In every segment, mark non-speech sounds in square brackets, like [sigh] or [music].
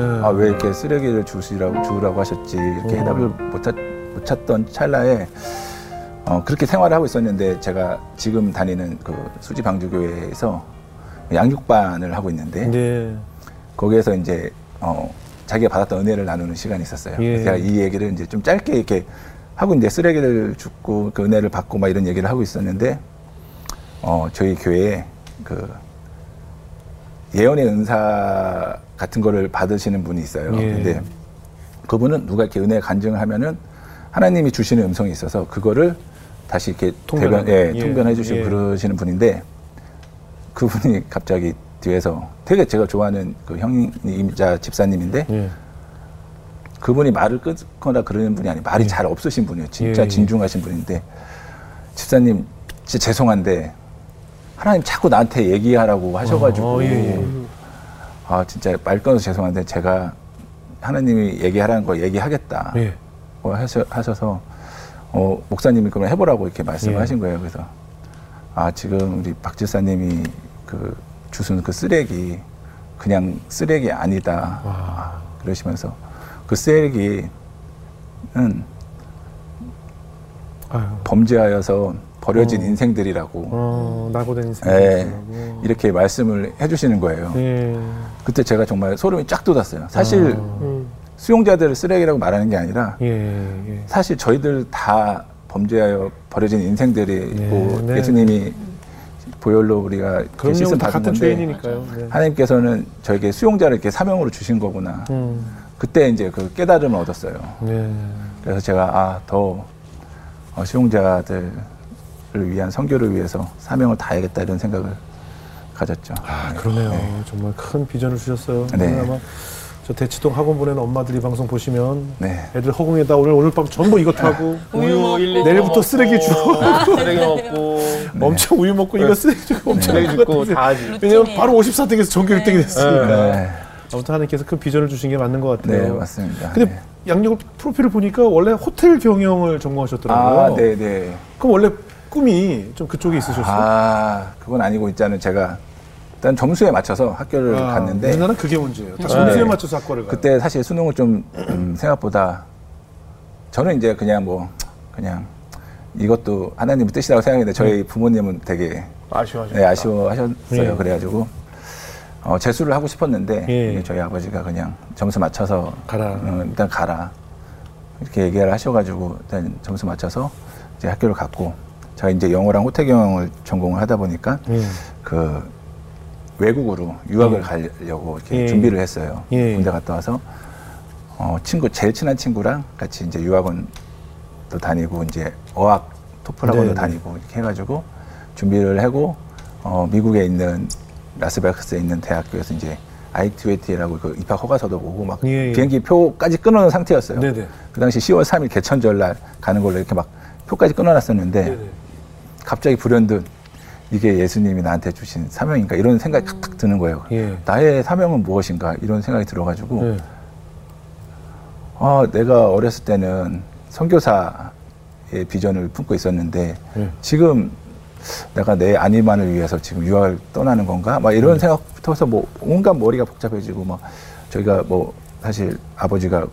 아왜 이렇게 쓰레기를 주시라고 주라고 하셨지 이렇게 음. 해답을 못, 찾, 못 찾던 찰나에 어, 그렇게 생활을 하고 있었는데 제가 지금 다니는 그 수지 방주교회에서 양육반을 하고 있는데 네. 거기에서 이제 어, 자기가 받았던 은혜를 나누는 시간이 있었어요. 예. 제가 이 얘기를 이제 좀 짧게 이렇게 하고 이제 쓰레기를 줍고 그 은혜를 받고 막 이런 얘기를 하고 있었는데 어, 저희 교회에 그 예언의 은사 같은 거를 받으시는 분이 있어요. 예. 근데 그분은 누가 이렇게 은혜 간증을 하면은 하나님이 주시는 음성이 있어서 그거를 다시 이렇게. 대변, 예, 예. 통변해 주시고 예. 그러시는 분인데 그분이 갑자기 뒤에서 되게 제가 좋아하는 그 형님자 집사님인데 예. 그분이 말을 끊거나 그러는 분이 아니 말이 잘 없으신 분이에요. 진짜 예, 예. 진중하신 분인데 집사님 죄송한데 하나님 자꾸 나한테 얘기하라고 하셔가지고 어, 예, 예. 아 진짜 말 끊어서 죄송한데 제가 하나님이 얘기하라는 거 얘기하겠다 예. 뭐 하셔, 하셔서 어, 목사님이 그러면 해보라고 이렇게 말씀을 예. 하신 거예요. 그래서 아 지금 우리 박 집사님이 그 주순 그 쓰레기 그냥 쓰레기 아니다 와. 그러시면서 그 쓰레기는 아유. 범죄하여서 버려진 어. 인생들이라고 어, 낙오된 인생. 예, 이렇게 말씀을 해주시는 거예요. 예. 그때 제가 정말 소름이 쫙 돋았어요. 사실 음. 수용자들을 쓰레기라고 말하는 게 아니라 예. 예. 사실 저희들 다 범죄하여 버려진 인생들이고 네, 네. 예수님이 보혈로 우리가 다 받은 건데. 네. 하나님께서는 저에게 수용자를 이렇게 사명으로 주신 거구나. 음. 그때 이제 그 깨달음을 얻었어요. 네. 그래서 제가 아, 더 어, 수용자들을 위한 선교를 위해서 사명을 다해야겠다 이런 생각을 가졌죠. 아, 그러네요. 네. 정말 큰 비전을 주셨어요. 네. 오늘 아마 저 대치동 학원 보내는 엄마들이 방송 보시면 네. 애들 허공에다 오늘 오늘 밤 전부 이거 타고 우유 일 리터 내일부터 먹고, 쓰레기 주워. 아, 쓰레기 먹고 [laughs] 엄청 우유 먹고 이거 쓰레기 주고 엄청 쓰레기 같은데. 다 하지. 왜냐면. 바로 54등에서 전교 1등이 됐으니까. 네, 아무튼 하나님께서 큰 비전을 주신 게 맞는 것 네, 같아요. 맞습니다. 근데 네. 양력 프로필을 보니까 원래 호텔 경영을 전공하셨더라고요. 아, 네, 네. 그럼 원래 꿈이 좀 그쪽에 있으셨어요? 아, 그건 아니고 있자는 제가 일단 점수에 맞춰서 학교를 아, 갔는데 우리나라는 그게 문제예요. 다 점수에 네. 맞춰서 학과를 가요. 그때 사실 수능을 좀 음, 생각보다 저는 이제 그냥 뭐 그냥 이것도 하나님의 뜻이라고 생각했는데 저희 부모님은 되게 아쉬워하죠. 네, 아쉬워하셨어요. 예. 그래가지고 어, 재수를 하고 싶었는데 예. 저희 아버지가 그냥 점수 맞춰서 가라. 어, 일단 가라 이렇게 얘기를 하셔가지고 일단 점수 맞춰서 이제 학교를 갔고 제가 이제 영어랑 호텔 경영을 전공을 하다 보니까 예. 그 외국으로 유학을 예. 가려고 이렇게 예. 준비를 했어요. 예. 군대 갔다 와서 어, 친구 제일 친한 친구랑 같이 이제 유학원도 다니고 이제 어학 토플 학원도 네, 네. 다니고 이렇게 해가지고 준비를 하고 어, 미국에 있는 라스베가스에 있는 대학교에서 이제 ITAT라고 그 입학 허가서도 보고 막 예, 예. 비행기 표까지 끊어놓은 상태였어요. 네네. 그 당시 10월 3일 개천절 날 가는 걸로 이렇게 막 표까지 끊어놨었는데 네네. 갑자기 불현듯 이게 예수님이 나한테 주신 사명인가 이런 생각이 탁탁 드는 거예요. 예. 나의 사명은 무엇인가 이런 생각이 들어가지고 예. 아 내가 어렸을 때는 선교사의 비전을 품고 있었는데 예. 지금 내가 내 아니만을 위해서 지금 유학을 떠나는 건가? 막 이런 생각부터 해서 뭐 온갖 머리가 복잡해지고 막 저희가 뭐 사실 아버지가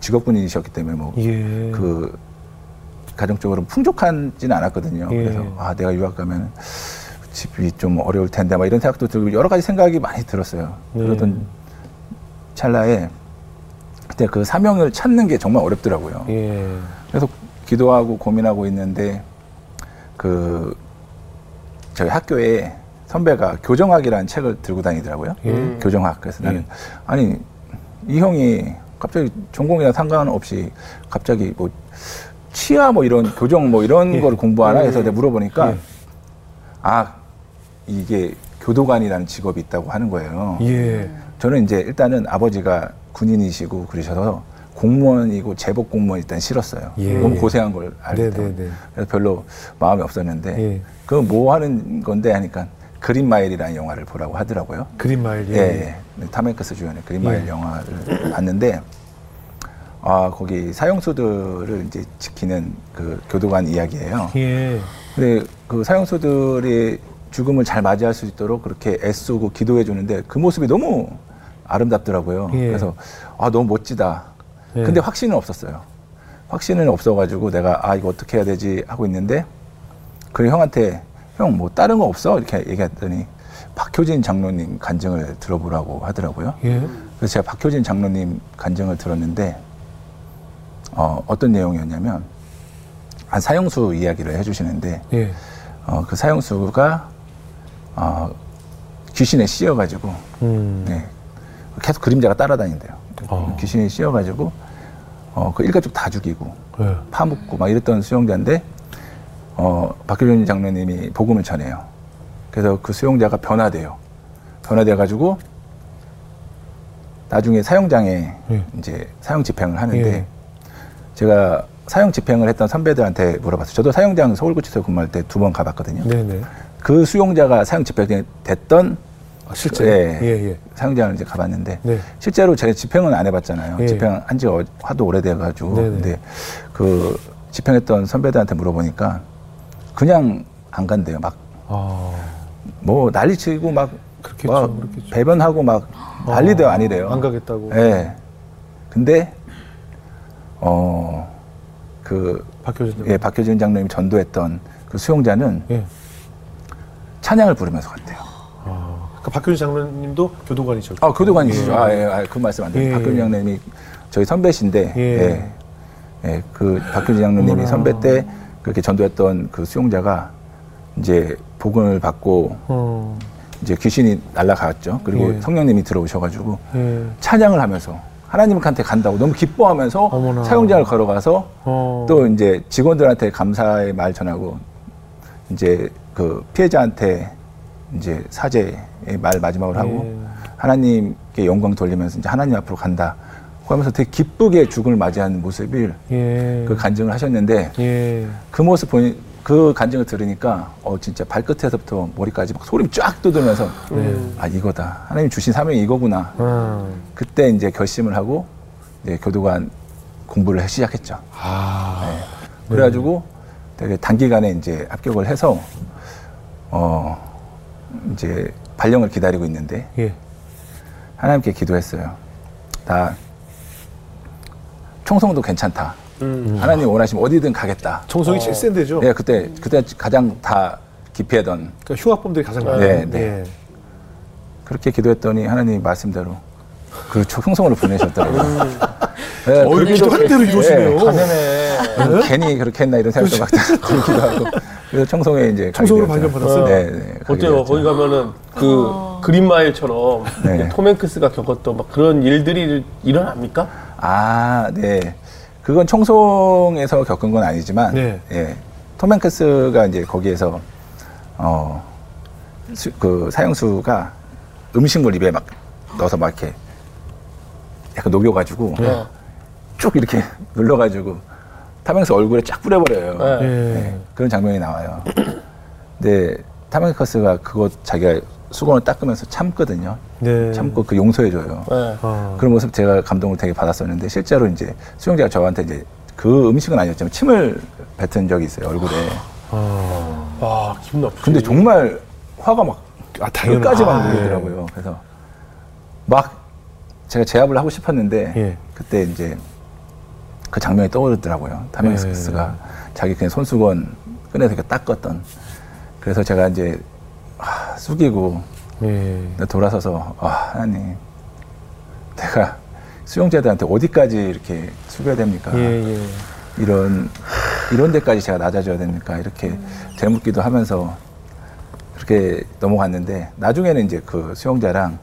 직업군인이셨기 때문에 뭐 예. 그 가정적으로 풍족하지는 않았거든요. 예. 그래서 아 내가 유학 가면 집이 좀 어려울 텐데 막 이런 생각도 들고 여러 가지 생각이 많이 들었어요. 네. 그러던 찰나에 그때 그 사명을 찾는 게 정말 어렵더라고요. 예. 그래서 기도하고 고민하고 있는데 그 저희 학교에 선배가 교정학이라는 책을 들고 다니더라고요. 예. 교정학. 그래서 나는 예. 아니 이 형이 갑자기 전공이랑 상관없이 갑자기 뭐 치아 뭐 이런 교정 뭐 이런 예. 거를 공부하나 해서 내가 물어보니까 예. 아 이게 교도관이라는 직업이 있다고 하는 거예요. 예. 저는 이제 일단은 아버지가 군인이시고 그러셔서 공무원이고 제복 공무원 일단 싫었어요. 예. 너무 고생한 걸 알기 네, 때문에. 네, 네. 그래서 별로 마음이 없었는데 예. 그뭐 하는 건데 하니까 그린 마일이라는 영화를 보라고 하더라고요. 그린 마일. 예, 예. 네, 탐 행크스 주연의 그린 마일 예. 영화를 봤는데 아 거기 사형수들을 이제 지키는 그 교도관 이야기예요. 예. 근데 그 사형수들이 죽음을 잘 맞이할 수 있도록 그렇게 애쓰고 기도해 주는데 그 모습이 너무 아름답더라고요. 예. 그래서 아 너무 멋지다. 예. 근데 확신은 없었어요. 확신은 없어가지고 내가 아 이거 어떻게 해야 되지 하고 있는데 그 형한테 형 뭐 다른 거 없어 이렇게 얘기했더니 박효진 장로님 간증을 들어보라고 하더라고요. 예. 그래서 제가 박효진 장로님 간증을 들었는데 어, 어떤 내용이었냐면 한 사형수 이야기를 해주시는데 예. 어, 그 사형수가 어, 귀신에 씌여가지고 음. 네, 계속 그림자가 따라다닌대요. 어. 귀신에 씌여가지고 어, 그 일가족 다 죽이고 예. 파묻고 막 이랬던 수용자인데 어, 박효준 장로님이 복음을 전해요. 그래서 그 수용자가 변화돼요. 변화돼가지고 나중에 사형장에 예. 이제 사형 집행을 하는데 예. 제가 사형 집행을 했던 선배들한테 물어봤어요. 저도 사형장 서울구치소에 근무할 때 두 번 가봤거든요. 네네. 그 수용자가 사형 집행됐던 아, 실제. 예. 예, 예. 사형장을 이제 가봤는데 네. 실제로 제가 집행은 안 해봤잖아요. 예. 집행한 지 어- 하도 오래돼가지고 네네. 근데 그 집행했던 선배들한테 물어보니까 그냥 안 간대요. 막뭐 아. 난리치고 막, 그렇겠죠, 막 그렇겠죠. 배변하고 막 난리대요 아니래요. 안 가겠다고. 예. 근데 어 그 박효진. 예, 박효진 장로님이 전도했던 그 수용자는 예. 찬양을 부르면서 갔대요. 아. 그 박효진 장로님도 교도관이셨고. 아, 교도관이시죠. 아, 예, 아, 그 말씀 안 돼요. 예, 박효진 예. 장로님이 저희 선배신데, 예. 예. 예, 그 박효진 장로님이. 선배 때 그렇게 전도했던 그 수용자가 이제 복음을 받고 어. 이제 귀신이 날아갔죠. 그리고 예. 성령님이 들어오셔가지고 예. 찬양을 하면서 하나님한테 간다고 너무 기뻐하면서 어머나. 사용장을 걸어가서 어. 또 이제 직원들한테 감사의 말 전하고 이제 그 피해자한테 이제 사죄의 말 마지막으로 하고 예. 하나님께 영광 돌리면서 이제 하나님 앞으로 간다. 하면서 되게 기쁘게 죽음을 맞이하는 모습을 예. 그 간증을 하셨는데 예. 그 모습 보니 그 간증을 들으니까 어 진짜 발끝에서부터 머리까지 막 소리 쫙 돋으면서 네. 아 이거다 하나님 주신 사명이 이거구나 아. 그때 이제 결심을 하고 이제 교도관 공부를 시작했죠. 아. 그래가지고 되게 단기간에 이제 합격을 해서 어 이제 발령을 기다리고 있는데 예. 하나님께 기도했어요. 나 총성도 괜찮다. 음. 하나님 원하시면 어디든 가겠다. 청송이 제일 센 데죠. 네, 그때 그때 가장 다 기피하던 그러니까 흉악범들이 가장 많아요. 네, 네. 예. 그렇게 기도했더니 하나님 말씀대로 그 총성으로 보내셨더라고요. 네, 어, 그렇게 기도할 대로 이루시네요. 가면에 아, 괜히 그렇게 했나 이런 생각도 막 들기도 하고 그래서 청송에 이제 가게 청송으로. 발견받았어요? 네, 네. 어때요? 거기 가면은 그 그린마일처럼 네. 톰 행크스가 겪었던 막 그런 일들이 일어납니까? 아, 네. 그건 청송에서 겪은 건 아니지만, 네. 예. 톰 행크스가 이제 거기에서, 어, 수- 그 사형수가 음식물 입에 막 넣어서 막 이렇게 약간 녹여가지고 네. 쭉 이렇게 [laughs] 눌러가지고 탐행스 얼굴에 쫙 뿌려버려요. 네. 예. 네, 그런 장면이 나와요. 근데 탐행크스가 그거 자기가 수건을 닦으면서 참거든요. 네. 참고 그 용서해줘요. 네. 아. 그런 모습 제가 감동을 되게 받았었는데 실제로 이제 수용자가 저한테 이제 그 음식은 아니었지만 침을 뱉은 적이 있어요 얼굴에. 아. 와, 기분 나쁘지. 근데 정말 화가 막 아. 끝까지 막 아, 모이더라고요. 그래서 막 제가 제압을 하고 싶었는데 예. 그때 이제 그 장면이 떠오르더라고요. 타명스가 자기 그냥 손수건 꺼내서 이렇게 닦았던. 그래서 제가 이제 아, 숙이고 예. 돌아서서 아 하나님 내가 수용자들한테 어디까지 이렇게 숙여야 됩니까? 예, 예. 이런 이런 데까지 제가 낮아져야 됩니까? 이렇게 되묻기도 하면서 그렇게 넘어갔는데 나중에는 이제 그 수용자랑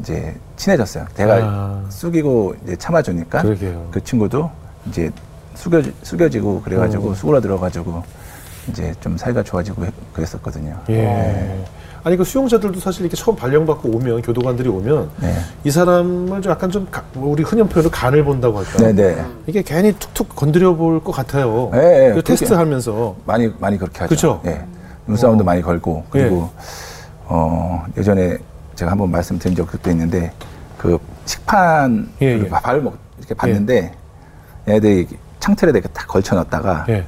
이제 친해졌어요. 내가 아. 숙이고 이제 참아주니까 그러게요. 그 친구도 이제 숙여 숙여지고 그래가지고 어. 수그러들어가지고 이제 좀 사이가 좋아지고 했- 그랬었거든요. 예. 아니 그 수용자들도 사실 이렇게 처음 발령받고 오면 교도관들이 오면 네. 이 사람을 좀 약간 좀 가- 뭐 우리 흔히 표현으로 간을 본다고 할까? 네네. 이게 괜히 툭툭 건드려 볼 것 같아요. 예, 예, 그 그렇게- 테스트하면서 많이 많이 그렇게 하죠. 그쵸? 예. 눈싸움도 어. 많이 걸고 그리고 어 예전에 제가 한번 말씀드린 적도 있는데 그 식판 예, 그 예. 먹 이렇게 봤는데 얘네들이 창틀에 이렇게 딱 걸쳐 놨다가 예.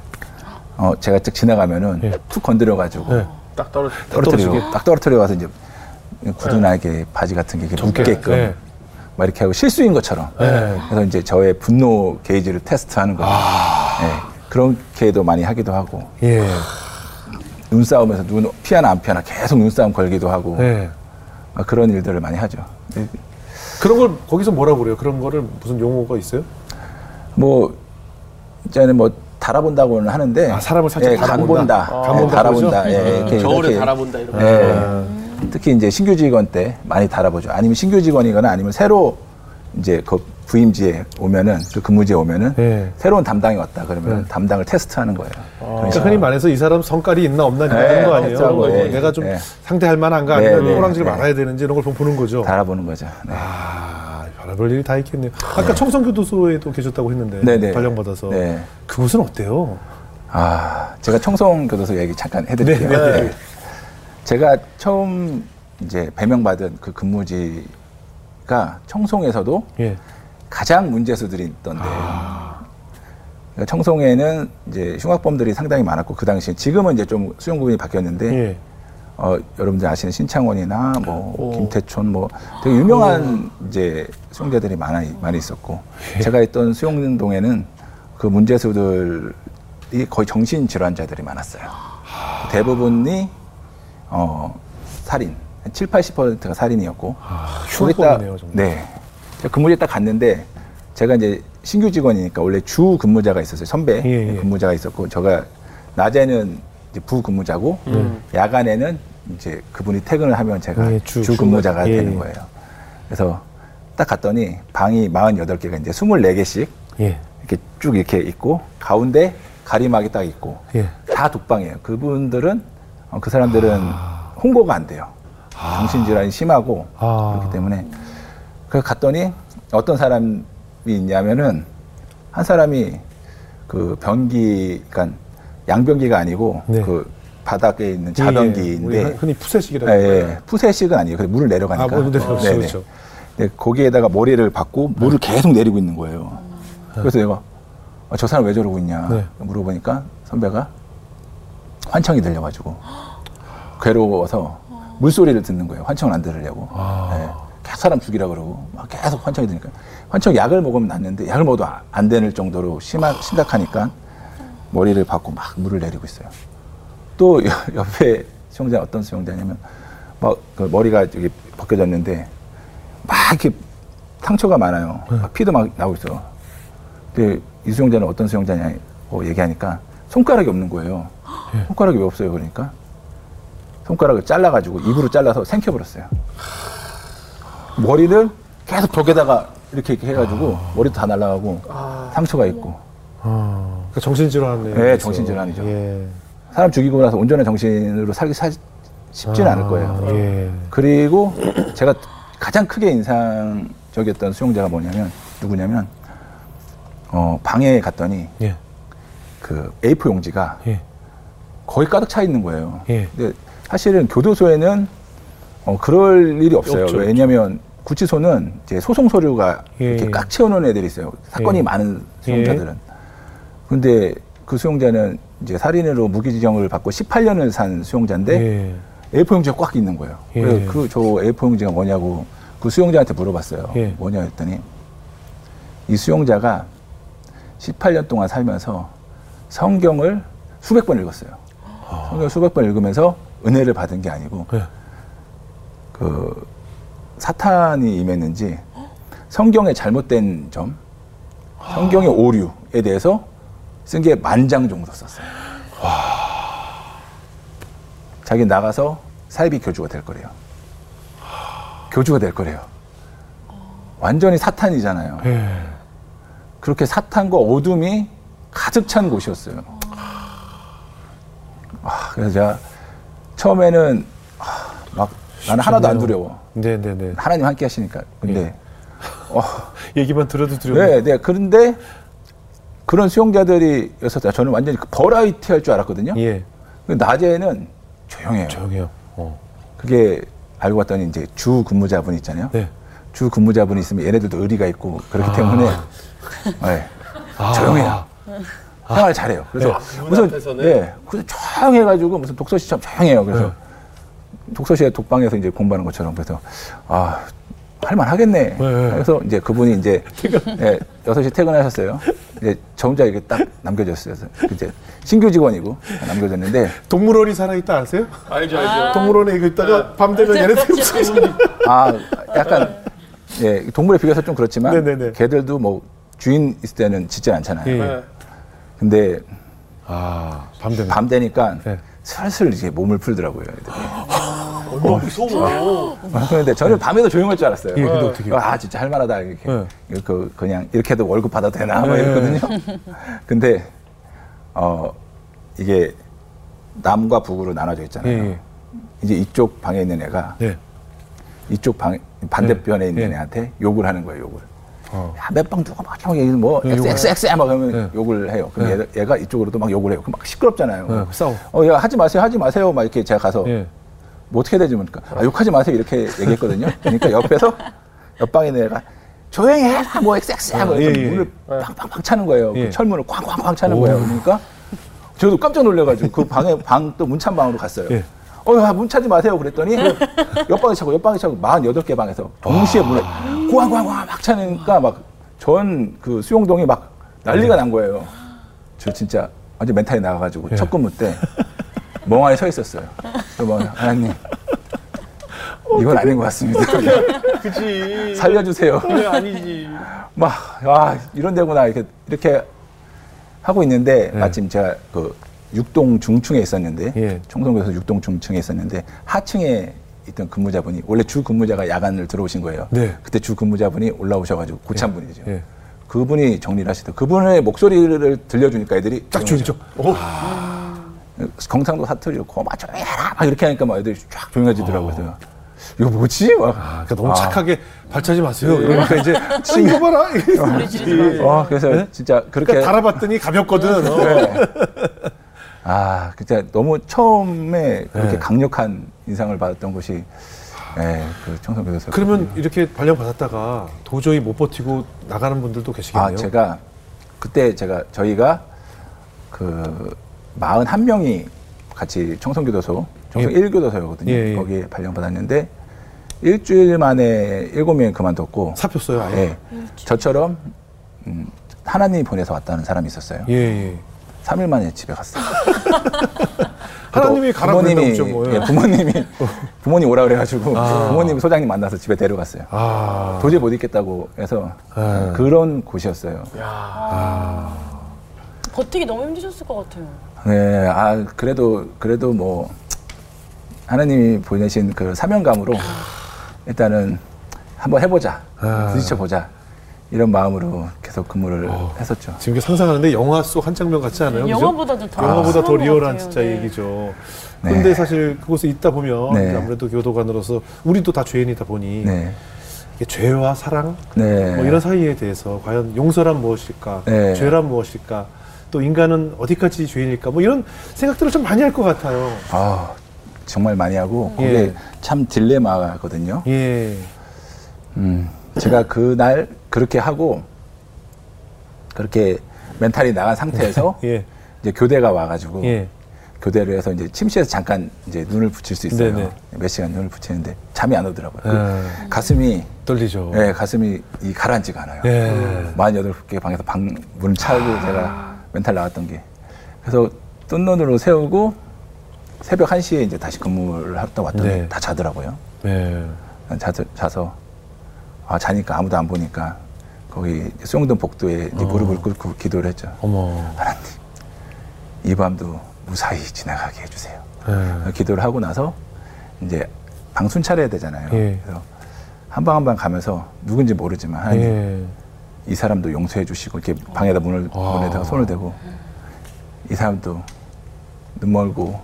어 제가 쭉 지나가면은 예. 툭 건드려 가지고 예. 딱 떨어져. 떨어뜨리고. 딱 떨어뜨려 가서 이제 구두나 이렇게 바지 같은 게 이렇게. 묶게끔 예. 막 이렇게 하고 실수인 것처럼. 네. 그래서 이제 저의 분노 게이지를 테스트하는 거예요. 예, 그렇게도 많이 하기도 하고 예. 눈싸움에서 눈 피하나 안 피하나 계속 눈싸움 걸기도 하고 네. 아, 그런 일들을 많이 하죠. 네, 그런 걸 거기서 뭐라고 그래요? 그런 거를 무슨 용어가 있어요? 뭐 이제는 뭐 달아본다고는 하는데 아, 사람을 살짝 예, 달아본다. 간본다, 아, 예, 달아본다. 예, 이렇게 겨울에 이렇게, 달아본다 거. 예, 특히 이제 신규 직원 때 많이 달아보죠. 아니면 신규 직원이거나 아니면 새로 이제 그 부임지에 오면은 그 근무지에 오면은 예. 새로운 담당이 왔다 그러면 담당을 테스트하는 거예요. 그러니까 흔히 말해서 이 사람 성깔이 있나 없나 네, 이런 거 아니에요? 어, 예, 내가 좀 예. 상대할 만한가 네, 아니면 네, 호랑지를 네. 말아야 되는지 이런 걸좀 보는 거죠. 달아보는 거죠. 네. 아, 별별 일이 다 있겠네요. 아까 청성교도소에도 계셨다고 했는데 네, 네. 발령받아서 네. 그곳은 어때요? 아, 제가 청송교도소 얘기 잠깐 해드릴게요. 네, 네, 네. 제가 처음 이제 배명받은 그 근무지가 청송에서도 예. 가장 문제수들이 있던데. 그러니까 청송에는 이제 흉악범들이 상당히 많았고 그 당시에 지금은 이제 좀 수용 구분이 바뀌었는데 예. 어, 여러분들 아시는 신창원이나 뭐 김태촌 뭐 되게 유명한 이제 수용자들이 많이 많이 있었고 제가 있던 수용동에는 그 문제수들이 거의 정신 질환자들이 많았어요. 대부분이 어 살인, 7, 80%가 살인이었고 거기 딱- 흉악범이네요, 정말. 네. 근무지에 딱 갔는데 제가 이제 신규 직원이니까 원래 주 근무자가 있었어요. 선배 예, 예. 근무자가 있었고 제가 낮에는 부근무자고 야간에는 이제 그분이 퇴근을 하면 제가 예, 주- 주, 근무자가 예, 되는 예. 거예요. 그래서 딱 갔더니 방이 48개가 이제 24개씩 예. 이렇게 쭉 이렇게 있고 가운데 가림막이 딱 있고 예. 다 독방이에요. 그분들은 어, 그 사람들은 홍보가 안 돼요. 정신질환이 심하고 아. 그렇기 때문에 그 갔더니 어떤 사람이 있냐면은 한 사람이 그 변기, 그러니까 양변기가 아니고 네. 그 바닥에 있는 예, 우리 자변기인데 흔히 푸세식이라고 예, 해요. 예. 푸세식은 아니에요. 근데 물을 내려가니까. 아, 물을 내려가죠. 네네. 그렇죠. 근데 거기에다가 머리를 박고 물을 계속 내리고 있는 거예요. 그래서 내가 아, 저 사람 왜 저러고 있냐 네. 물어보니까 선배가 환청이 들려가지고 괴로워서 물소리를 듣는 거예요. 환청을 안 들으려고. 네. 계속 사람 죽이라 그러고 막 계속 환청이 들으니까 환청 약을 먹으면 낫는데 약을 먹어도 아- 안 되는 정도로 심하, 심각하니까 머리를 박고 막 물을 내리고 있어요. 또 여- 옆에 수용자 어떤 수용자냐면 막 그 머리가 여기 벗겨졌는데 막 이렇게 상처가 많아요. 막 피도 막 나오고 있어. 근데 이 수용자는 어떤 수용자냐고 얘기하니까 손가락이 없는 거예요. 손가락이 왜 없어요? 그러니까 손가락을 잘라가지고 입으로 잘라서 생켜버렸어요. 머리를 계속 벽에다가 이렇게, 이렇게 해가지고 머리도 다 날라가고 상처가 있고 아, 그러니까 정신질환에. 네. 정신질환이죠. 예. 사람 죽이고 나서 온전한 정신으로 살기 사, 쉽지는 않을 거예요. 아, 예. 그리고 제가 가장 크게 인상적이었던 수용자가 뭐냐면 누구냐면 어, 방에 갔더니 예. 그 A4 용지가 예. 거의 가득 차 있는 거예요. 예. 근데 사실은 교도소에는 어, 그럴 일이 없어요. 없죠, 왜냐하면 구치소는 이제 소송 서류가 예, 이렇게 예. 꽉 채워놓은 애들이 있어요. 사건이 예. 많은 수용자들은. 근데 그 수용자는 이제 살인으로 무기지정을 받고 18년을 산 수용자인데 예. A4 용지가 꽉 있는 거예요. 예. 그래서 그 저 A4 용지가 뭐냐고 그 수용자한테 물어봤어요. 예. 뭐냐 했더니 이 수용자가 18년 동안 살면서 성경을 수백 번 읽었어요. 성경을 수백 번 읽으면서 은혜를 받은 게 아니고 예. 그 사탄이 임했는지 성경의 잘못된 점, 성경의 오류에 대해서 쓴 게 만 장 정도 썼어요. 자기 나가서 사이비 교주가 될 거래요. 교주가 될 거래요. 완전히 사탄이잖아요. 예. 그렇게 사탄과 어둠이 가득 찬 곳이었어요. 아, 그래서 제가 처음에는 아, 막 나는 하나도 안 두려워. 네, 네, 네. 하나님 함께 하시니까. 근데 어, [laughs] 얘기만 들어도 두려워. 네, 네. 그런데 그런 수용자들이 였었다. 저는 완전히 그 버라이티 할 줄 알았거든요. 예. 근데 낮에는 조용해요. 조용해요. 어. 그게 알고 봤더니 이제 주 근무자분 있잖아요. 네. 주 근무자분이 있으면 얘네들도 의리가 있고 그렇기 아. 때문에 [laughs] 네, 조용해요. 생활 잘해요. 그래서 네. 문 무슨 앞에서는? 예, 그래서 조용해가지고 무슨 독서실처럼 조용해요. 그래서 독서실에 독방에서 이제 공부하는 것처럼 그래서 아 할만 하겠네. 네. 그래서 이제 그분이 이제 예, 6시 퇴근하셨어요. 이제 저 혼자 이렇게 딱 남겨졌어요. 그래서 이제 신규 직원이고 남겨졌는데 동물원이 살아있다 아세요? 알죠, 알죠. 동물원에 이거 있다가 밤 되면 얘네 태우고 아 약간 예, 동물에 비교해서 좀 그렇지만 네네네. 개들도 뭐 주인 있을 때는 짖지 않잖아요. 예. 네. 근데 아, 밤 되면. 밤 되니까 네. 슬슬 이제 몸을 풀더라고요. 애들이. 너무 무서워. 그런데 저는 밤에도 조용할 줄 알았어요. 예, 근데 어떻게? 아 진짜 할만하다 이렇게 네. 이렇게 그냥 이렇게 해도 월급 받아도 되나 막 네. 이랬거든요. [laughs] 근데 어 이게 남과 북으로 나눠져 있잖아요. 예, 예. 이제 이쪽 방에 있는 애가 네. 이쪽 방 반대편에 네. 있는 네. 애한테 욕을 하는 거예요. 욕을. 어. 야, 몇방 누가 막 형이 뭐 네, 욕을 엑스엑스엑스 막 하면 네. 욕을 해요. 그럼 네. 얘가, 얘가 이쪽으로도 막 욕을 해요. 그럼 막 시끄럽잖아요. 네, 싸워. 어, 야 하지 마세요, 하지 마세요. 막 이렇게 제가 가서 예. 뭐 어떻게 해야 되지? 그러니까 아, 욕하지 마세요 이렇게 얘기했거든요. 그러니까 옆에서 옆방에 있는 애가 조용히 해, 뭐 엑스엑스 하고 예, 예. 문을 팡팡팡 차는 거예요. 예. 그 철문을 쾅쾅쾅 차는 오. 거예요. 그러니까 저도 깜짝 놀래가지고 그 방에 방 또 문찬 방으로 갔어요. 예. 어, 야, 문 차지 마세요. 그랬더니 옆방에 차고 옆방에 차고 48개 방에서 동시에 문을 쾅쾅 막 차니까 막 전 그 수용동이 막 난리가 난 거예요. 저 진짜 완전 멘탈이 나가가지고 예. 첫 근무 때 멍하니 서 있었어요. 그래서 막 하나님 이건 아닌 것 같습니다. 그치. 살려주세요. 그게 아니지. 막, 아, 이런 데구나. 이렇게, 이렇게 하고 있는데, 네. 마침 제가 그 육동 중층에 있었는데, 예. 청송에서 육동 중층에 있었는데, 하층에 있던 근무자분이, 원래 주 근무자가 야간을 들어오신 거예요. 네. 그때 주 근무자분이 올라오셔가지고, 고참 분이죠. 예. 그분이 정리를 하시더라고요. 그분의 목소리를 들려주니까 애들이 딱 조용해져. 오. 경상도 사투리로 고마 조용히 해라! 막 이렇게 하니까 막 애들이 쫙 조용해지더라고요. 그래서 이거 뭐지? 막. 아, 그러니까 너무 아. 착하게 발차지 마세요. 그러니까 이제 챙겨봐라. 어, 그래서 진짜 그렇게. 그러니까 달아봤더니 가볍거든. [laughs] 어. 네. 아, 진짜 너무 처음에 그렇게 네. 강력한 인상을 받았던 곳이 예, 그 청소교도소. 그러면 이렇게 발령 받았다가 도저히 못 버티고 나가는 분들도 계시겠네요. 아, 제가 그때 제가 저희가 그 41명이 같이 청송교도소, 청송 예. 1교도소였거든요. 예, 예. 거기에 발령 받았는데 일주일 만에 7명이 그만뒀고 사폈어요, 아예. 예, 저처럼 음, 하나님이 보내서 왔다는 사람이 있었어요. 예, 예. 3일 만에 집에 갔어요. [laughs] 하나님이 가라 부모님이 그랬다고 뭐. 예, 부모님이 [laughs] 부모님 오라 그래가지고 아. 부모님 소장님 만나서 집에 데려갔어요. 아. 도저히 못 있겠다고 해서 네. 그런 곳이었어요. 버티기 너무 힘드셨을 것 같아요. 네, 아 그래도 그래도 뭐 하나님이 보내신 그 사명감으로 일단은 한번 해보자, 아. 부딪혀 보자 이런 마음으로 계속 근무를 어. 했었죠. 지금 상상하는데 영화 속 한 장면 같지 않아요? 그죠? 영화보다도 더 영화보다 더 심한 것 리얼한 같아요. 진짜 네. 얘기죠. 네. 근데 사실 그곳에 있다 보면 네. 아무래도 교도관으로서 우리도 다 죄인이다 보니 네, 이게 죄와 사랑 네, 뭐 이런 사이에 대해서 과연 용서란 무엇일까, 네. 죄란 무엇일까, 또 인간은 어디까지 죄인일까, 뭐 이런 생각들을 좀 많이 할 것 같아요. 아 정말 많이 하고 그게 예. 참 딜레마거든요. 예, 음, 제가 그날 그렇게 하고 그렇게 멘탈이 나간 상태에서 [laughs] 예, 이제 교대가 와가지고 예. 교대를 해서 이제 침실에서 잠깐 이제 눈을 붙일 수 있어요. 네네. 몇 시간 눈을 붙이는데 잠이 안 오더라고요. 그 아, 가슴이 떨리죠. 예, 가슴이 이 가라앉지가 않아요. 예. 48개 방에서 방 문을 차고 제가 멘탈 나왔던 게 그래서 뜬 눈으로 세우고 새벽 1시에 이제 다시 근무를 하다 왔더니 네. 다 자더라고요. 예. 자, 자서 아 자니까 아무도 안 보니까 거기 수영동 복도에 어. 무릎을 꿇고 기도를 했죠. 어머. 하나님 이 밤도 무사히 지나가게 해주세요. 예. 기도를 하고 나서 이제 방순 차려야 되잖아요. 예. 그래서 한 방 한 방 가면서 누군지 모르지만 하나님 예. 이 사람도 용서해 주시고 이렇게 방에다 문을 아. 문에다가 손을 대고 이 사람도 눈 멀고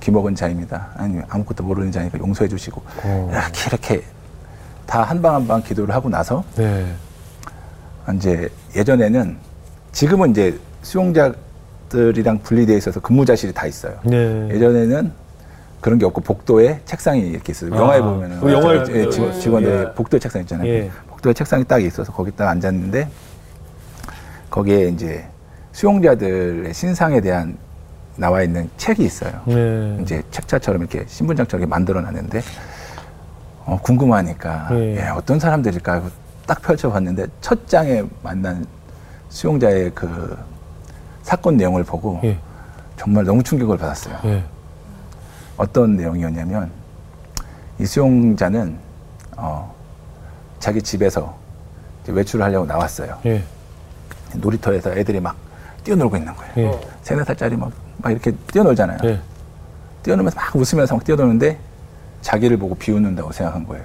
귀 먹은 자입니다. 아니 아무것도 모르는 자니까 용서해 주시고 어. 이렇게 이렇게 다 한 방 한 방 기도를 하고 나서 네. 이제 예전에는 지금은 이제 수용자들이랑 분리되어 있어서 근무자실이 다 있어요. 네. 예전에는 그런 게 없고 복도에 책상이 이렇게 있어요. 아, 영화에 보면은 그 영화에 예, 보면 직원, 예. 직원들 예. 복도에 책상 있잖아요. 예. 복도에 책상이 딱 있어서 거기 딱 앉았는데 거기에 이제 수용자들의 신상에 대한 나와 있는 책이 있어요. 네. 이제 책자처럼 이렇게 신분장처럼 만들어 놨는데 어, 궁금하니까 예. 예, 어떤 사람들일까 하고 딱 펼쳐봤는데 첫 장에 만난 수용자의 그 사건 내용을 보고 예. 정말 너무 충격을 받았어요. 예. 어떤 내용이었냐면 이 수용자는 어, 자기 집에서 외출을 하려고 나왔어요. 예. 놀이터에서 애들이 막 뛰어놀고 있는 거예요. 예. 세네 살짜리 막, 막 이렇게 뛰어놀잖아요. 예. 뛰어놀면서 막 웃으면서 막 뛰어노는데 자기를 보고 비웃는다고 생각한 거예요.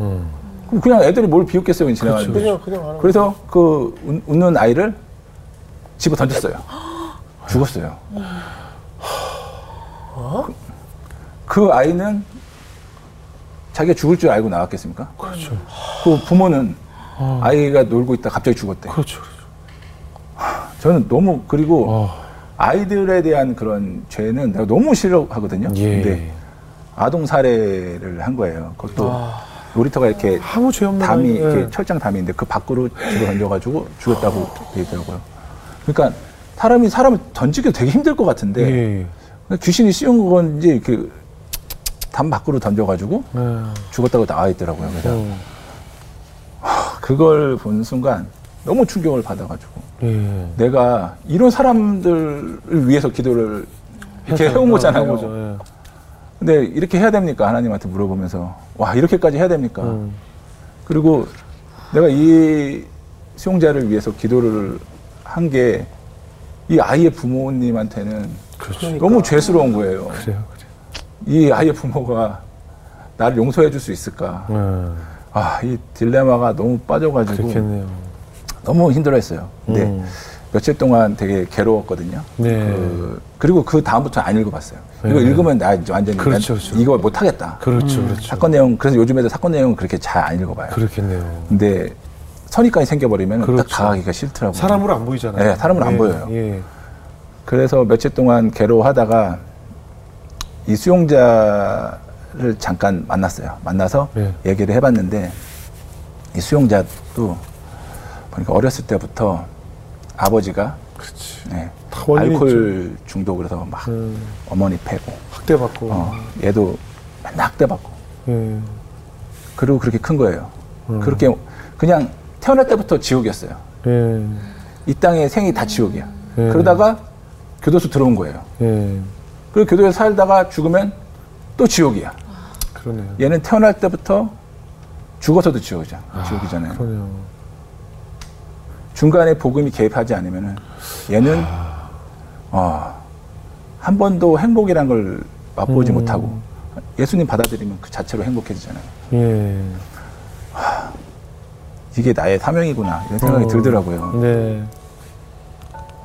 음. 그럼 그냥 애들이 뭘 비웃겠어요, 그냥 지나가는데. 그냥 그냥 그래서 그 웃- 웃는 아이를 집어 던졌어요. [gasps] 죽었어요. 그, 그 아이는 자기가 죽을 줄 알고 나왔겠습니까? 그렇죠. 그 부모는 아이가 놀고 있다 갑자기 죽었대. 그렇죠. 저는 너무 그리고 어. 아이들에 대한 그런 죄는 내가 너무 싫어하거든요. 예. 근데 아동 살해를 한 거예요. 그것도 놀이터가 이렇게 아무 죄 없는 담이 이렇게 예. 철장 담인데 그 밖으로 집어 던져가지고 죽었다고 얘기더라고요. 그러니까 사람이 사람을 던지기도 되게 힘들 것 같은데 예. 근데 귀신이 씌운 건지 이렇게 담 밖으로 던져가지고 예. 죽었다고 나와 있더라고요. 그래서 음. 그걸 본 순간 너무 충격을 받아가지고 예. 내가 이런 사람들을 위해서 기도를 이렇게 해온 거잖아요. 근데 이렇게 해야 됩니까? 하나님한테 물어보면서 와 이렇게까지 해야 됩니까? 음. 그리고 내가 이 수용자를 위해서 기도를 한 게 이 아이의 부모님한테는 그렇죠. 너무 죄스러운 거예요. 그래요. 이 아이의 부모가 나를 용서해 줄 수 있을까? 그래요. 아, 이 딜레마가 너무 예. 빠져가지고 그렇겠네요. 너무 힘들어했어요. 근데 음. 며칠 동안 되게 괴로웠거든요. 네. 그, 그리고 그 다음부터 안 읽어봤어요. 이거 네. 읽으면 나 이제 완전히 그렇죠, 난 그렇죠. 이거 못하겠다. 그렇죠. 그렇죠. 사건 내용 그래서 요즘에도 사건 내용은 그렇게 잘 안 읽어봐요. 그렇겠네요. 근데 선입관이 생겨버리면 그렇죠. 딱 다가기가 싫더라고요. 사람으로 안 보이잖아요. 네, 사람으로 안 예, 보여요. 예. 그래서 며칠 동안 괴로워하다가 이 수용자를 잠깐 만났어요. 만나서 네. 얘기를 해봤는데 이 수용자도 보니까 어렸을 때부터 아버지가 그렇지. 네, 알코올 중독으로서 막 음, 어머니 패고 학대받고. 어, 얘도 맨날 학대받고 예. 그리고 그렇게 큰 거예요. 음. 그렇게 그냥 태어날 때부터 지옥이었어요. 예. 이 땅의 생이 다 지옥이야. 예. 그러다가 교도소 들어온 거예요. 예. 그리고 교도소에 살다가 죽으면 또 지옥이야. 그러네요. 얘는 태어날 때부터 죽어서도 지옥이잖아. 지옥이잖아요. 그러네요. 중간에 복음이 개입하지 않으면은 얘는 어, 한 번도 행복이란 걸 맛보지 음. 못하고 예수님 받아들이면 그 자체로 행복해지잖아요. 예. 이게 나의 사명이구나 이런 생각이 어. 들더라고요. 네.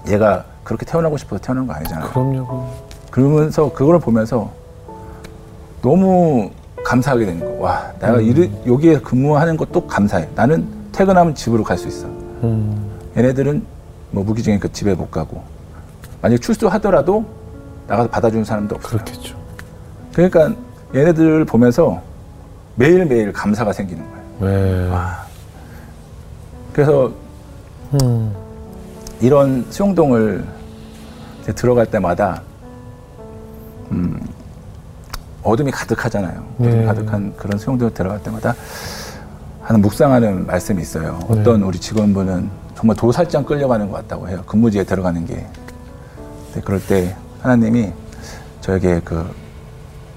얘가 그렇게 태어나고 싶어서 태어난 거 아니잖아요. 그럼요. 그럼. 그러면서 그걸 보면서 너무 감사하게 되는 거. 와, 내가 이르, 여기에 근무하는 것도 감사해. 나는 퇴근하면 집으로 갈 수 있어. 음. 얘네들은 뭐 무기징역 그 집에 못 가고 만약 출소하더라도 나가서 받아주는 사람도 없어요. 그렇겠죠. 그러니까 얘네들을 보면서 매일매일 감사가 생기는 거예요. 네. 그래서 음. 이런 수용동을 들어갈 때마다 음, 어둠이 가득하잖아요. 어둠이 네. 가득한 그런 수용동을 들어갈 때마다 하는 묵상하는 말씀이 있어요. 네. 어떤 우리 직원분은 정말 도살장 끌려가는 것 같다고 해요. 근무지에 들어가는 게. 근데 그럴 때 하나님이 저에게 그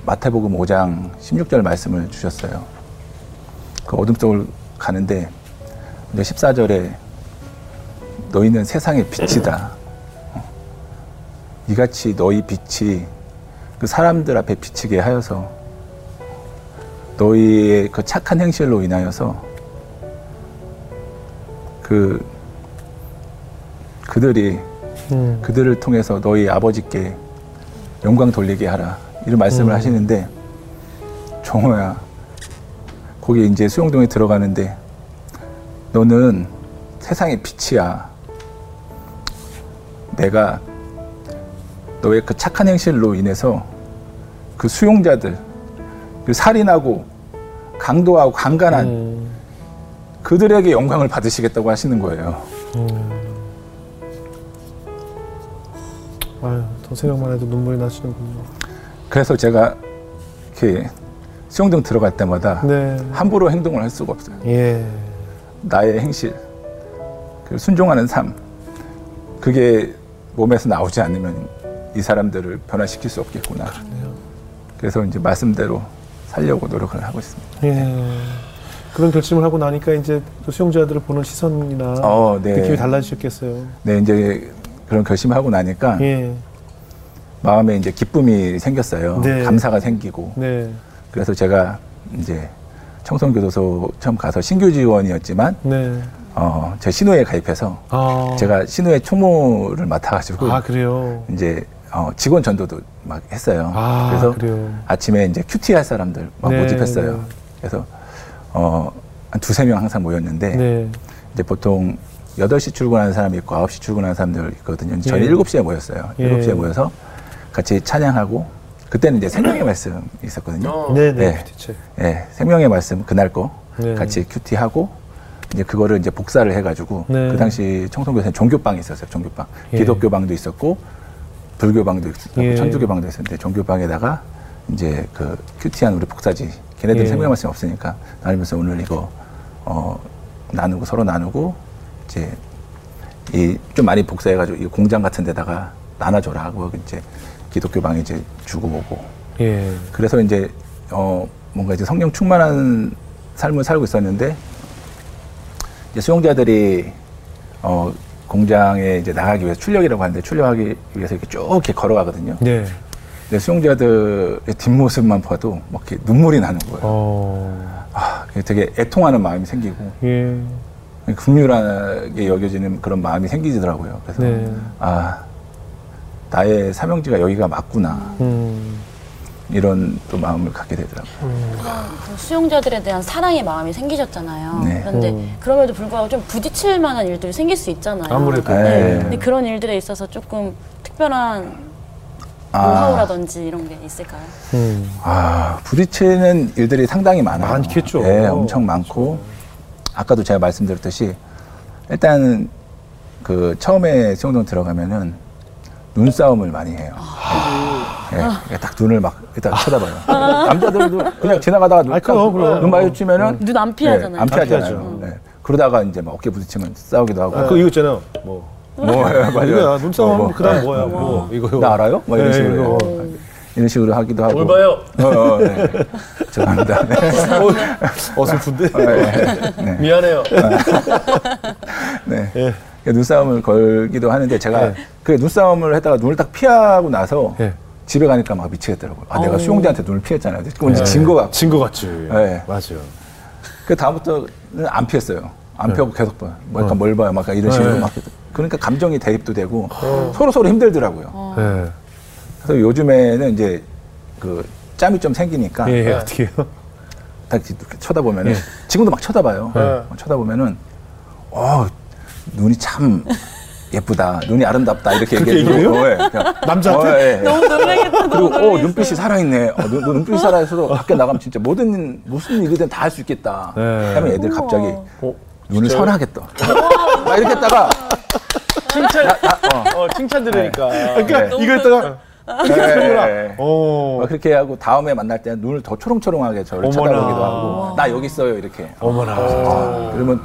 마태복음 5장 16절 말씀을 주셨어요. 그 어둠 속을 가는데 이제 14절에 너희는 세상의 빛이다. 어. 이같이 너희 빛이 그 사람들 앞에 비치게 하여서 너희의 그 착한 행실로 인하여서 그 그들이 음. 그들을 통해서 너희 아버지께 영광 돌리게 하라 이런 말씀을 음. 하시는데 종호야 거기 이제 수용동에 들어가는데 너는 세상의 빛이야 내가 너의 그 착한 행실로 인해서 그 수용자들 그 살인하고 강도하고 강간한 음. 그들에게 영광을 받으시겠다고 하시는 거예요. 아유, 더 생각만 해도 눈물이 나시는군요. 그래서 제가 이렇게 수용동 들어갈 때마다 네. 함부로 행동을 할 수가 없어요. 예. 나의 행실, 그 순종하는 삶, 그게 몸에서 나오지 않으면 이 사람들을 변화시킬 수 없겠구나. 그래서 이제 말씀대로 살려고 노력을 하고 있습니다. 예. 그런 결심을 하고 나니까 이제 또 수용자들을 보는 시선이나 어, 네. 느낌이 달라지셨겠어요. 네, 이제 그런 결심하고 나니까 예. 마음에 이제 기쁨이 생겼어요. 네. 감사가 생기고. 네. 그래서 제가 이제 청송교도소 처음 가서 신규 지원이었지만 네. 어, 제 신호에 가입해서 아. 제가 신호의 총무를 맡아가지고 아, 그래요. 이제 어, 직원 전도도 막 했어요. 아, 그래서 그래요. 아침에 이제 큐티 할 사람들 막 네, 모집했어요. 네. 그래서 어, 한 두세 명 항상 모였는데 네. 이제 보통 8시 출근하는 사람이 있고 9시 출근하는 사람들 있거든요. 저는 예. 7시에 모였어요. 예. 7시에 모여서 같이 찬양하고 그때는 이제 생명의 말씀 있었거든요. 네, 네. 네. 큐티체. 예, 생명의 말씀 그날 거 네. 같이 큐티 하고 이제 그거를 이제 복사를 해가지고 네. 그 당시 청송교회에 종교방이 있었어요. 종교방 예. 기독교방도 있었고 불교방도 있었고 예. 천주교방도 있었는데 종교방에다가 이제 그 큐티한 우리 복사지 걔네들 예. 생명의 말씀이 없으니까 나누면서 오늘 이거 어 나누고 서로 나누고 이제 이 좀 많이 복사해가지고 이 공장 같은 데다가 나눠줘라 하고 이제 기독교 방에 이제 주고 오고 예. 그래서 이제 어 뭔가 이제 성령 충만한 삶을 살고 있었는데 이제 수용자들이 어 공장에 이제 나가기 위해서 출력이라고 하는데 출력하기 위해서 이렇게 쭉 이렇게 걸어가거든요. 네. 근데 수용자들의 뒷모습만 봐도 막 이렇게 눈물이 나는 거예요. 어. 아, 되게 애통하는 마음이 생기고 예. 긍휼하게 여겨지는 그런 마음이 생기더라고요. 그래서 네. 아 나의 사명지가 여기가 맞구나 음. 이런 또 마음을 갖게 되더라고요. 그 수용자들에 대한 사랑의 마음이 생기셨잖아요. 네. 그런데 음. 그럼에도 불구하고 좀 부딪힐 만한 일들이 생길 수 있잖아요. 아무래도. 네. 네. 근데 그런 일들에 있어서 조금 특별한 아. 노하우라든지 이런 게 있을까요? 음. 아, 부딪히는 일들이 상당히 많아요. 많겠죠. 네, 엄청 많고. 아까도 제가 말씀드렸듯이 일단 그 처음에 수영동 들어가면은 눈싸움을 많이 해요. 네, 딱 눈을 막 일단 쳐다봐요. 남자들도 그냥 지나가다가 눈, 아이, 그럼, 그럼. 눈 마주치면은 눈 안 피하잖아요. 네, 안 피하잖아요. 피하죠. 네. 그러다가 이제 막 어깨 부딪히면 싸우기도 하고. 그 이거 있잖아요. 뭐. 뭐, 예, [laughs] 맞아요. 눈싸움 어, 뭐. 그다음 네. 뭐야? 뭐. 이거. 나 알아요? 뭐 이런 네, 식으로. 해요. 이런 식으로 하기도 하고. 뭘 봐요? 어, 어, 네. 죄송합니다. 네. [laughs] 어, 어설픈데? 네. 네. [laughs] 미안해요. 네. 예. 그 눈싸움을 걸기도 하는데 제가 네. 그 눈싸움을 했다가 눈을 딱 피하고 나서 예. 집에 가니까 막 미치겠더라고요. 아, 내가 수용자한테 눈을 피했잖아요. 그럼 이제 네. 진거 같고. 진거 같지. 네. 맞아요. 그 다음부터는 안 피했어요. 안 네. 피하고 계속 봐요. 뭐 약간 어. 뭘 봐요. 막 이런 식으로 네. 막. 그러니까 감정이 대입도 되고 서로 서로 힘들더라고요. 예. 그래서 요즘에는 이제 그 짬이 좀 생기니까 예, 예. 어떻게 해요? 딱 이렇게 쳐다보면은 예. 지금도 막 쳐다봐요. 네. 어, 쳐다보면은 어 눈이 참 예쁘다, 눈이 아름답다 이렇게 얘기해요? 어, 예, 남자한테? 어, 예, 예. 너무 놀라겠다. 그리고 어 눈빛이 살아있네. 어, 눈, 눈- 눈빛이 살아있어서 밖에 나가면 진짜 모든 무슨 일이든 다 할 수 있겠다. 네. 하면 애들 갑자기 어, 눈을 진짜요? 선하겠다. 막 이렇게 했다가 칭찬, 나, 어, 어, 칭찬 들으니까. 그러니까 네. 이거 했다가 예, 예, 예. 어. 막 그렇게 하고 다음에 만날 때는 눈을 더 초롱초롱하게 저를 어머나. 쳐다보기도 하고 나 여기 있어요 이렇게. 어머나. 아, 그러면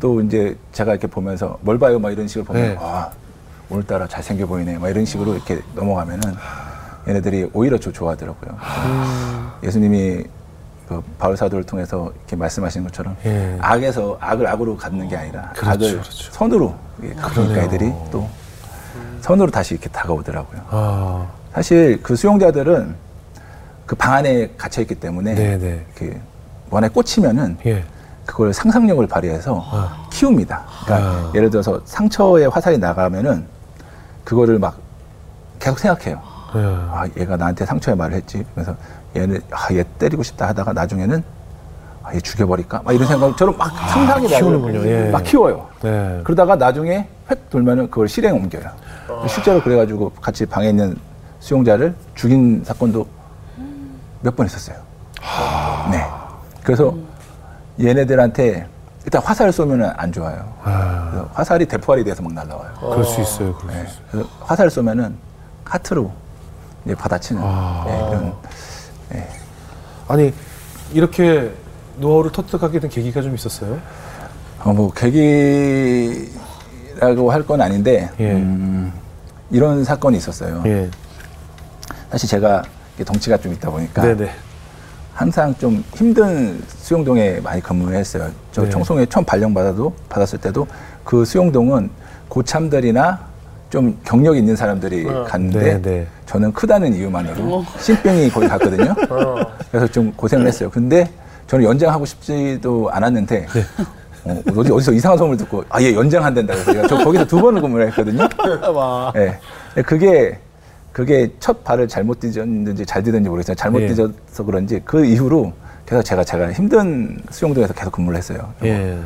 또 이제 제가 이렇게 보면서 뭘 봐요 막 이런 식으로 보면 네. 아 오늘따라 잘생겨 보이네 막 이런 식으로 이렇게 넘어가면은 얘네들이 오히려 저 좋아하더라고요. 음. 예수님이 그 바울 사도를 통해서 이렇게 말씀하시는 것처럼 예. 악에서 악을 악으로 갚는 게 아니라 그렇죠, 악을 그렇죠. 선으로 갚으니까 그러네요. 애들이 또 선으로 다시 이렇게 다가오더라고요. 아. 사실 그 수용자들은 그 방 안에 갇혀 있기 때문에. 그 원에 꽂히면은 예. 그걸 상상력을 발휘해서 아. 키웁니다. 그러니까 아. 예를 들어서 상처에 화살이 나가면은 그거를 막 계속 생각해요. 예. 아, 얘가 나한테 상처의 말을 했지. 그래서 얘는 아, 얘 때리고 싶다 하다가 나중에는 아, 얘 죽여버릴까? 막 이런 생각처럼 막 상상이 나요. 키우는군요. 예. 막 키워요. 네. 그러다가 나중에 획 돌면은 그걸 실행 에 옮겨요. 실제로 그래가지고 같이 방에 있는 수용자를 죽인 사건도 몇 번 있었어요. 네. 그래서 얘네들한테 일단 화살을 쏘면은 안 좋아요. 아. 화살이 대포알이 돼서 막 날라와요. 그럴 수 있어요. 그럴 수 네. 있어요. 그래서 화살을 쏘면은 카트로 이제 받아치는 아. 네, 이런 아니 이렇게 노하우를 터득하게 된 계기가 좀 있었어요? 어, 뭐 계기라고 할 건 아닌데 예. 음, 이런 사건이 있었어요. 예. 사실 제가 덩치가 좀 있다 보니까 네네. 항상 좀 힘든 수용동에 많이 근무를 했어요. 저 네. 청송에 처음 발령 받아도 받았을 때도 그 수용동은 고참들이나 좀 경력 있는 사람들이 갔는데 네, 네. 저는 크다는 이유만으로 신병이 거기 갔거든요. [laughs] 그래서 좀 고생을 했어요. 근데 저는 연장하고 싶지도 않았는데 어, 어디, 어디서 이상한 소문을 듣고 아얘 연장한댄다 그래서 제가 저 거기서 두 번을 근무를 했거든요. [laughs] 예. 근데 그게 그게 첫 발을 잘못 디뎠는지 잘 디뎠는지 모르겠어요. 잘못 예. 디뎌서 그런지 그 이후로 계속 제가 제가 힘든 수용동에서 계속 근무를 했어요. 예.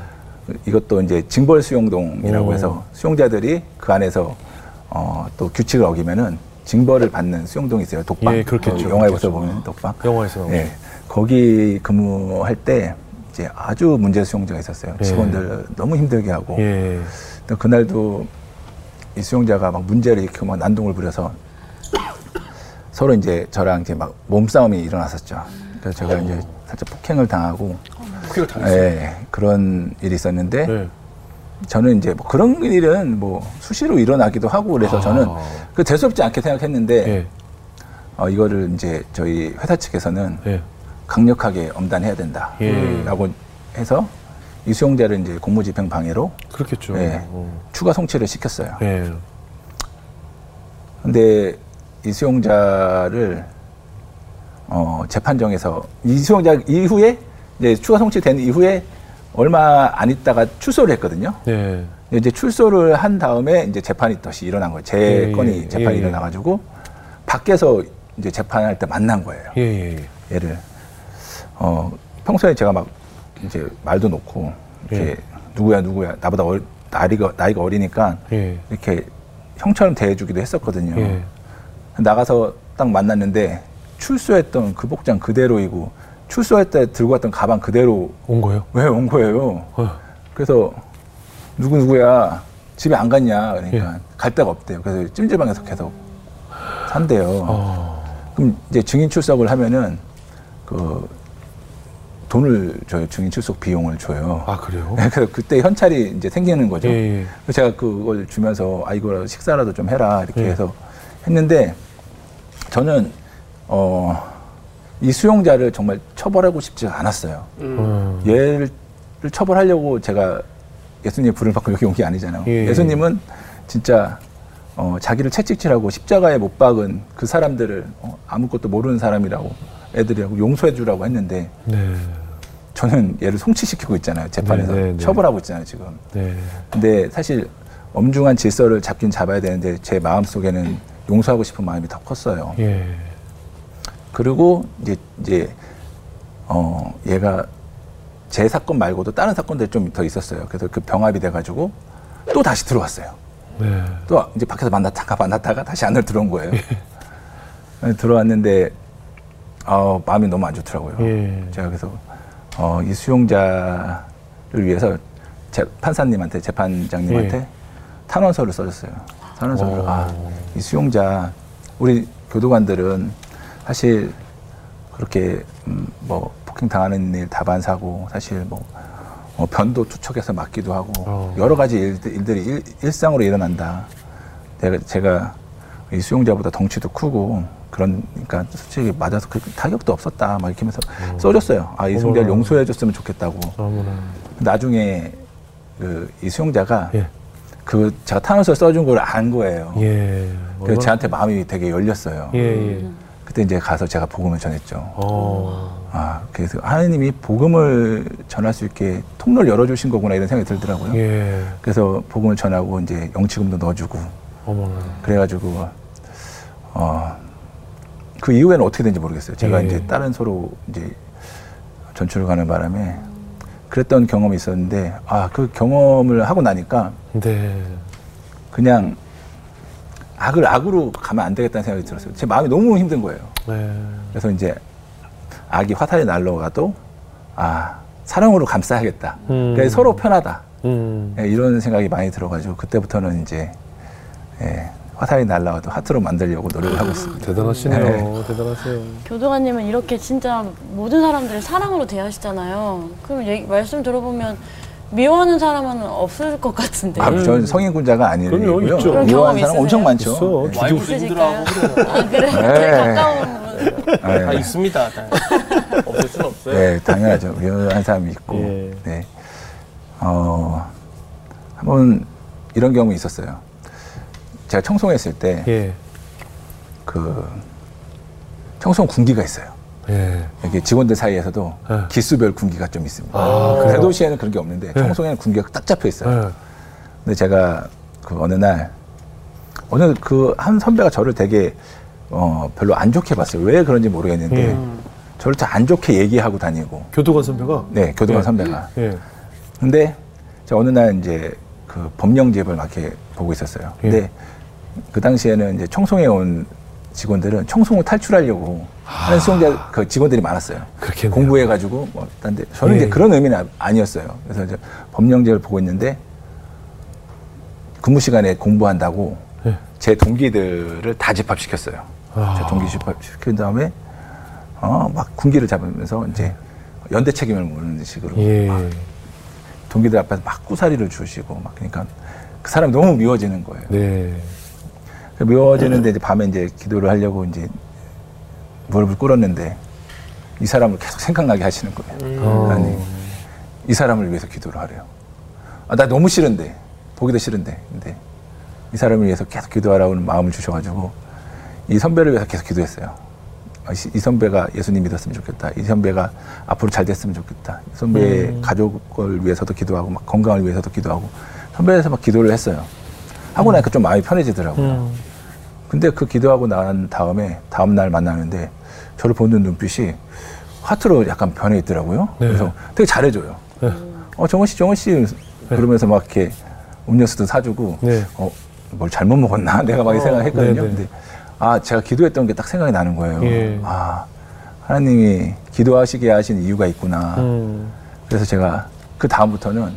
이것도 이제 징벌 수용동이라고 오. 해서 수용자들이 그 안에서 어, 또 규칙을 어기면은 징벌을 받는 수용동이 있어요. 독방. 예, 그렇겠죠. 어, 영화에서. 보면 독방. 영화에서. 예. 거기 근무할 때 이제 아주 문제 수용자가 있었어요. 예. 직원들 너무 힘들게 하고. 예. 그날도 이 수용자가 막 문제를 일으키고 막 난동을 부려서 서로 이제 저랑 이제 막 몸싸움이 일어났었죠. 그래서 제가 이제 살짝 폭행을 당하고 폭행을 당했어요. 예, 그런 일이 있었는데 네. 저는 이제 뭐 그런 일은 뭐 수시로 일어나기도 하고 그래서 아. 저는 그 대수롭지 않게 생각했는데 예. 어, 이거를 이제 저희 회사 측에서는 예. 강력하게 엄단해야 된다라고 예. 해서 이 수용자를 이제 공무집행 방해로 그렇겠죠. 예, 어. 추가 송치를 시켰어요. 예. 근데 이 수용자를 어, 재판정에서 이 수용자 이후에 이제 추가 송치된 이후에 얼마 안 있다가 출소를 했거든요. 네. 이제 출소를 한 다음에 이제 재판이 다시 일어난 거예요. 제 예, 건이 예, 재판이 예, 예. 일어나가지고 밖에서 이제 재판할 때 만난 거예요. 예, 예, 예. 얘를 어 평소에 제가 막 이제 말도 놓고 이렇게 예. 누구야 누구야 나보다 어, 나이가 나이가 어리니까 예. 이렇게 형처럼 대해주기도 했었거든요. 예. 나가서 딱 만났는데 출소했던 그 복장 그대로이고 출소할 때 들고 왔던 가방 그대로 온 거예요? 왜 온 거예요. 어. 그래서 누구 누구야 집에 안 갔냐 그러니까 예. 갈 데가 없대요. 그래서 찜질방에서 계속 산대요. 어. 그럼 이제 증인 출석을 하면은 그 돈을 줘요. 증인 출석 비용을 줘요. 아, 그래요? 그래서 그때 현찰이 이제 생기는 거죠. 예, 예. 그래서 제가 그걸 주면서 아 이거 식사라도 좀 해라 이렇게 예. 해서 했는데 저는 어 이 수용자를 정말 처벌하고 싶지 않았어요. 음. 얘를 처벌하려고 제가 예수님 불을 받고 여기 온 게 아니잖아요. 예. 예. 수님은 진짜 어, 자기를 채찍질하고 십자가에 못 박은 그 사람들을 어, 아무것도 모르는 사람이라고 애들이라고 용서해 주라고 했는데 네. 저는 얘를 송치시키고 있잖아요. 재판에서 네, 네, 네. 처벌하고 있잖아요. 지금. 네. 근데 사실 엄중한 질서를 잡긴 잡아야 되는데 제 마음 속에는 용서하고 싶은 마음이 더 컸어요. 예. 그리고 이제 이제 어 얘가 제 사건 말고도 다른 사건들이 좀 더 있었어요. 그래서 그 병합이 돼가지고 또 다시 들어왔어요. 네. 또 이제 밖에서 만났다가 만났다가 다시 안으로 들어온 거예요. 네, 들어왔는데 어, 마음이 너무 안 좋더라고요. 예. 제가 그래서 어, 이 수용자를 위해서 재, 판사님한테 재판장님한테 예. 탄원서를 써줬어요. 탄원서를 오. 아, 이 수용자 우리 교도관들은 사실 그렇게 음, 뭐 폭행 당하는 일 다반 사고 사실 뭐 어, 변도 투척해서 맞기도 하고 어. 여러 가지 일들, 일들이 일, 일상으로 일어난다. 내가 제가 이 수용자보다 덩치도 크고 그러니까 솔직히 맞아서 그 타격도 없었다. 막 이렇게 하면서 써줬어요. 아, 이 수용자를. 용서해줬으면 좋겠다고. 어머나. 나중에 그 이 수용자가 예. 그 제가 탄원서 써준 걸 안 거예요. 예. 그래서 저한테 마음이 되게 열렸어요. 예, 예. 그때 이제 가서 제가 복음을 전했죠. 어. 아, 그래서 하나님이 복음을 전할 수 있게 통로를 열어주신 거구나 이런 생각이 들더라고요. 예. 그래서 복음을 전하고 이제 영치금도 넣어주고 어머나. 그래가지고 어, 그 이후에는 어떻게 된지 모르겠어요. 제가 예. 이제 다른 소로 이제 전출을 가는 바람에 그랬던 경험이 있었는데 아, 그 경험을 하고 나니까 네. 그냥 악을 악으로 가면 안 되겠다는 생각이 들었어요. 제 마음이 너무 힘든 거예요. 네. 그래서 이제 악이 화살이 날라가도 아 사랑으로 감싸야겠다. 음. 그래서 서로 편하다. 음. 예, 이런 생각이 많이 들어가지고 그때부터는 이제 예, 화살이 날라와도 하트로 만들려고 노력을 하고 있습니다. 대단하시네요. 대단하세요. 교도관님은 이렇게 진짜 모든 사람들을 사랑으로 대하시잖아요. 그럼 얘기, 말씀 들어보면 미워하는 사람은 없을 것 같은데. 아, 저는 성인군자가 아니고요. 그럼요, 있죠. 그런 미워하는 사람 엄청 많죠. 있어. 네. 와이프? 힘들어하고 그래요. 아, 그래? 네. 가까운 분. 다 네. 있습니다. 다. [laughs] 없을 순 없어요. 네, 당연하죠. 미워하는 사람이 있고. 예. 네. 어, 한번 이런 경험이 있었어요. 제가 청송했을 때, 예. 그, 청송 군기가 있어요. 예. 이게 직원들 사이에서도 네. 기수별 군기가 좀 있습니다. 아? 대도시에는 그런 게 없는데, 청송에는 군기가 딱 잡혀 있어요. 예. 근데 제가 그 어느 날 어느 그 한 선배가 저를 되게 어 별로 안 좋게 봤어요. 왜 그런지 모르겠는데 음. 저를 참안 좋게 얘기하고 다니고 교도관 선배가. 네 교도관 예. 선배가 예. 근데 제가 어느 날 이제 그 법령집을 막 이렇게 보고 있었어요. 근데 예. 그 당시에는 이제 청송에 온 직원들은 청송을 탈출하려고 하는 수용자 그 직원들이 많았어요. 아. 그렇겠네요. 공부해 가지고 뭐 딴데 저는 예. 이제 그런 의미는 아- 아니었어요. 그래서 이제 법령제를 보고 있는데 근무 시간에 공부한다고 예. 제 동기들을 다 집합시켰어요. 아. 제 동기 집합시킨 다음에 어 막 군기를 잡으면서 이제 연대 책임을 묻는 식으로 예. 막 동기들 앞에서 막 꾸사리를 주시고 막 그러니까 그 사람이 너무 미워지는 거예요. 네. 그 미워지는데 이제 밤에 이제 기도를 하려고 이제 무릎을 꿇었는데 이 사람을 계속 생각나게 하시는 거예요. 어. 아니 이 사람을 위해서 기도를 하래요. 아, 나 너무 싫은데 보기도 싫은데 근데 이 사람을 위해서 계속 기도하라는 마음을 주셔가지고 이 선배를 위해서 계속 기도했어요. 아, 이- 이 선배가 예수님 믿었으면 좋겠다. 이 선배가 앞으로 잘 됐으면 좋겠다. 이 선배의 가족을 위해서도 기도하고 막 건강을 위해서도 기도하고 선배에서 막 기도를 했어요. 하고 나니까 좀 마음이 편해지더라고요. 음. 근데 그 기도하고 난 다음에 다음 날 만나는데 저를 보는 눈빛이 하트로 약간 변해 있더라고요. 네. 그래서 되게 잘해줘요. 네. 어 정원 씨, 정원 씨 그러면서 막 이렇게 음료수도 사주고 네. 어뭘 잘못 먹었나 [laughs] 내가 막이 생각했거든요. 네, 네. 근데 아 제가 기도했던 게 딱 생각이 나는 거예요. 예. 아 하나님이 기도하시게 하신 이유가 있구나. 음. 그래서 제가 그 다음부터는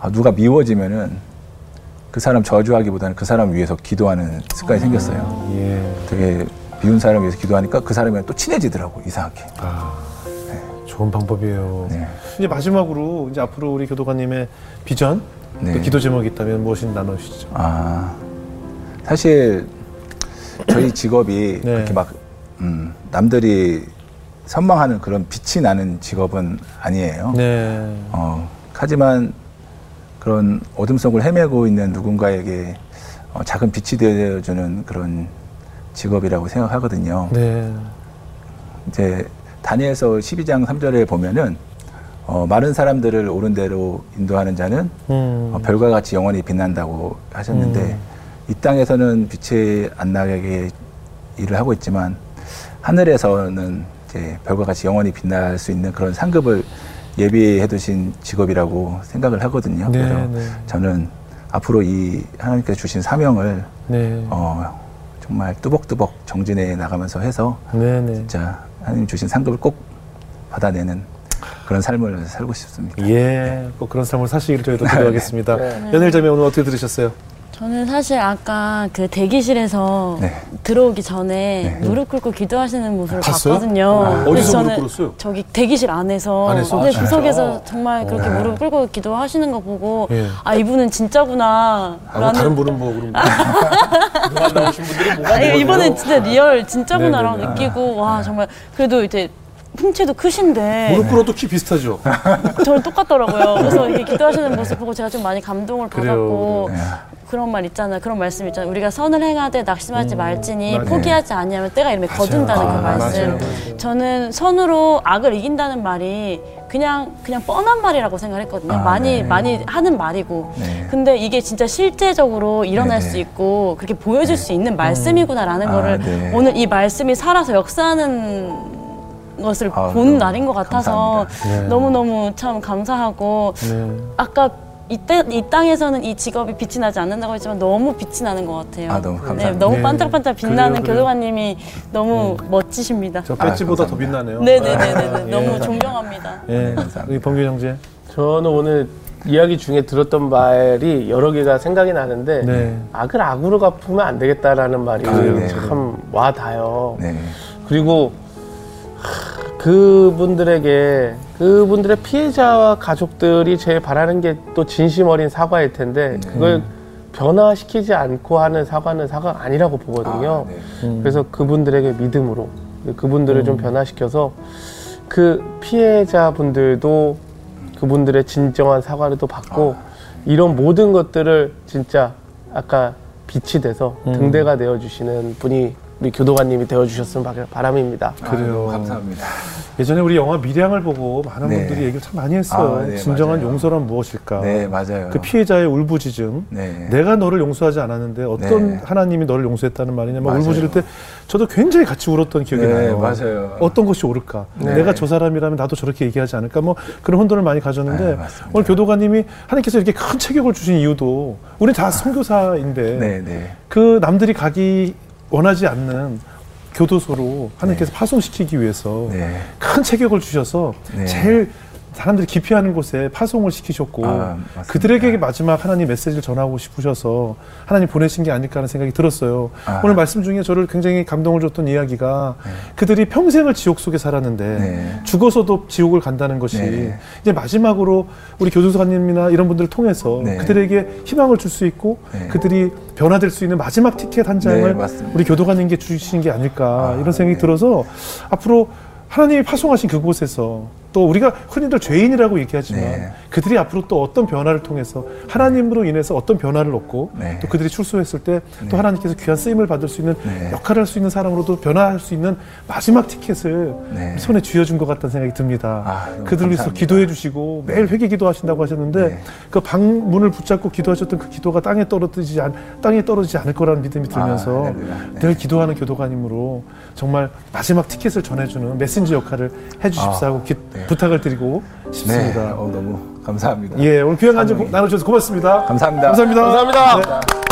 아, 누가 미워지면은 그 사람 저주하기보다는 그 사람 위해서 기도하는 습관이 생겼어요. 예. 되게 미운 사람 위해서 기도하니까 그 사람이랑 또 친해지더라고 이상하게. 아. 좋은 방법이에요. 네. 이제 마지막으로 이제 앞으로 우리 교도관님의 비전, 네. 또 기도 제목이 있다면 무엇인지 나누시죠. 아 사실 저희 직업이 네. 그렇게 막 음, 남들이 선망하는 그런 빛이 나는 직업은 아니에요. 네. 어, 하지만 그런 어둠 속을 헤매고 있는 누군가에게 어, 작은 빛이 되어주는 그런 직업이라고 생각하거든요. 네. 이제 다니엘서 12장 3절에 보면은 어, 마른 사람들을 옳은 대로 인도하는 자는 음. 어, 별과 같이 영원히 빛난다고 하셨는데 음. 이 땅에서는 빛이 안 나게 일을 하고 있지만 하늘에서는 이제 별과 같이 영원히 빛날 수 있는 그런 상급을 예비해 두신 직업이라고 생각을 하거든요. 네, 그래서 네. 저는 앞으로 이 하나님께서 주신 사명을 네. 어, 정말 뚜벅뚜벅 정진해 나가면서 해서 네, 네. 진짜 하나님 주신 상급을 꼭 받아내는 그런 삶을 살고 싶습니다. 예, 꼭 그런 삶을 사시기를 저희도 기도하겠습니다. 네. 연일자매 오늘 어떻게 들으셨어요? 저는 사실 아까 그 대기실에서 네. 들어오기 전에 네. 무릎 꿇고 기도하시는 모습을 봤어요? 봤거든요. 아, 어디서 무릎 저는 꿇었어요? 저기 대기실 안에서, 안에서? 네, 아, 구석에서 정말 그렇게 네. 무릎 꿇고 기도하시는 거 보고 예. 아 이분은 진짜구나. 아, 뭐 다른 분은 뭐 나오신 분들이 뭐가. 이번엔 진짜 real 진짜구나라고 네네네. 느끼고 와 정말 그래도 이제 풍채도 크신데 무릎 꿇어도 키 비슷하죠. 저랑 똑같더라고요. 그래서 이렇게 기도하시는 모습 보고 제가 좀 많이 감동을 그래요, 받았고 그래요. 그 런 말 있잖아요. 그런 말씀 있잖아요. 우리가 선을 행하되 낙심하지 말지니 맞아요. 포기하지 아니하면 때가 이르면 거둔다는 아, 그 말씀. 맞아요. 저는 선으로 악을 이긴다는 말이 그냥 그냥 뻔한 말이라고 생각했거든요. 아, 많이 네. 많이 하는 말이고. 네. 근데 이게 진짜 실제적으로 일어날 네네. 수 있고 그렇게 보여줄 수 있는 말씀이구나라는 아, 거를 네. 오늘 이 말씀이 살아서 역사하는 것을 아, 본 날인 것 같아서. 네. 너무너무 참 감사하고 네. 아까 이때 이 땅에서는 이 직업이 빛이 나지 않는다고 했지만 너무 빛이 나는 것 같아요. 아, 너무 네, 감사합니다. 너무 네. 반짝반짝 빛나는 그래요, 그래요. 교도관님이 너무 멋지십니다. 저 배지보다 아, 더. 빛나네요. 네네네네 예. 너무 존경합니다. 예, 감사합니다. 우리 범규 형제. 저는 오늘 이야기 중에 들었던 말이 여러 개가 생각이 나는데 네. 악을 악으로 갚으면 안 되겠다라는 말이 아, 네. 참 와닿아요. 네. 그리고 하, 그분들에게 그분들의 피해자와 가족들이 제일 바라는 게 또 진심 어린 사과일 텐데 그걸 변화시키지 않고 하는 사과는 사과가 아니라고 보거든요. 아, 네. 그래서 그분들에게 믿음으로 그분들을 좀 변화시켜서 그 피해자분들도 그분들의 진정한 사과를 또 받고 이런 모든 것들을 진짜 아까 빛이 돼서 등대가 되어 주시는 분이 우리 교도관님이 되어 주셨으면 바- 바람입니다. 그래요. 아, 감사합니다. 예전에 우리 영화 미량을 보고 많은 네. 분들이 얘기를 참 많이 했어요. 아, 네, 진정한 맞아요. 용서란 무엇일까? 네, 맞아요. 그 피해자의 울부짖음. 네. 내가 너를 용서하지 않았는데 어떤 네. 하나님이 너를 용서했다는 말이냐면. 울부짖을 때 저도 굉장히 같이 울었던 기억이 네, 나요. 맞아요. 어떤 것이 옳을까? 네. 내가 저 사람이라면 나도 저렇게 얘기하지 않을까? 뭐 그런 혼돈을 많이 가졌는데 네, 맞습니다. 오늘 교도관님이 하나님께서 이렇게 큰 체격을 주신 이유도 우리 다 선교사인데 네, 네. 그 남들이 가기 원하지 않는 교도소로 하나님께서 파송시키기 위해서 네. 큰 체격을 주셔서 네. 제일 사람들이 기피하는 곳에 파송을 시키셨고 아. 그들에게 마지막 하나님 메시지를 전하고 싶으셔서 하나님 보내신 게 아닐까 하는 생각이 들었어요. 아. 오늘 말씀 중에 저를 굉장히 감동을 줬던 이야기가 그들이 평생을 지옥 속에 살았는데 네. 죽어서도 지옥을 간다는 것이 네. 이제 마지막으로 우리 교도관님이나 이런 분들을 통해서 네. 그들에게 희망을 줄 수 있고 네. 그들이 변화될 수 있는 마지막 티켓 한 네, 장을. 우리 교도관님께 주신 게 아닐까 아, 이런 생각이 네. 들어서 앞으로 하나님이 파송하신 그곳에서 또 우리가 흔히들 죄인이라고 얘기하지만 네. 그들이 앞으로 또 어떤 변화를 통해서 하나님으로 인해서 어떤 변화를 얻고 네. 또 그들이 출소했을 때또 네. 하나님께서 귀한 쓰임을 받을 수 있는 네. 역할을 할 수 있는 사람으로도 변화할 수 있는 마지막 티켓을 네. 손에 쥐어준 것 같다는 생각이 듭니다. 아, 그들을 위해서. 기도해 주시고 매일 회개 기도하신다고 하셨는데 네. 그 방문을 붙잡고 기도하셨던 그 기도가 땅에 떨어지지 않, 땅에 떨어지지 않을 거라는 믿음이 들면서 아. 늘 기도하는 교도관님으로 정말 마지막 티켓을 전해주는 메신저 역할을 해주십사 아, 하고 기- 네. 부탁을 드리고 네. 싶습니다. 어, 너무 감사합니다. 예, 오늘 귀한 간증 나눠주셔서 고맙습니다. 감사합니다. 감사합니다. 감사합니다. 네.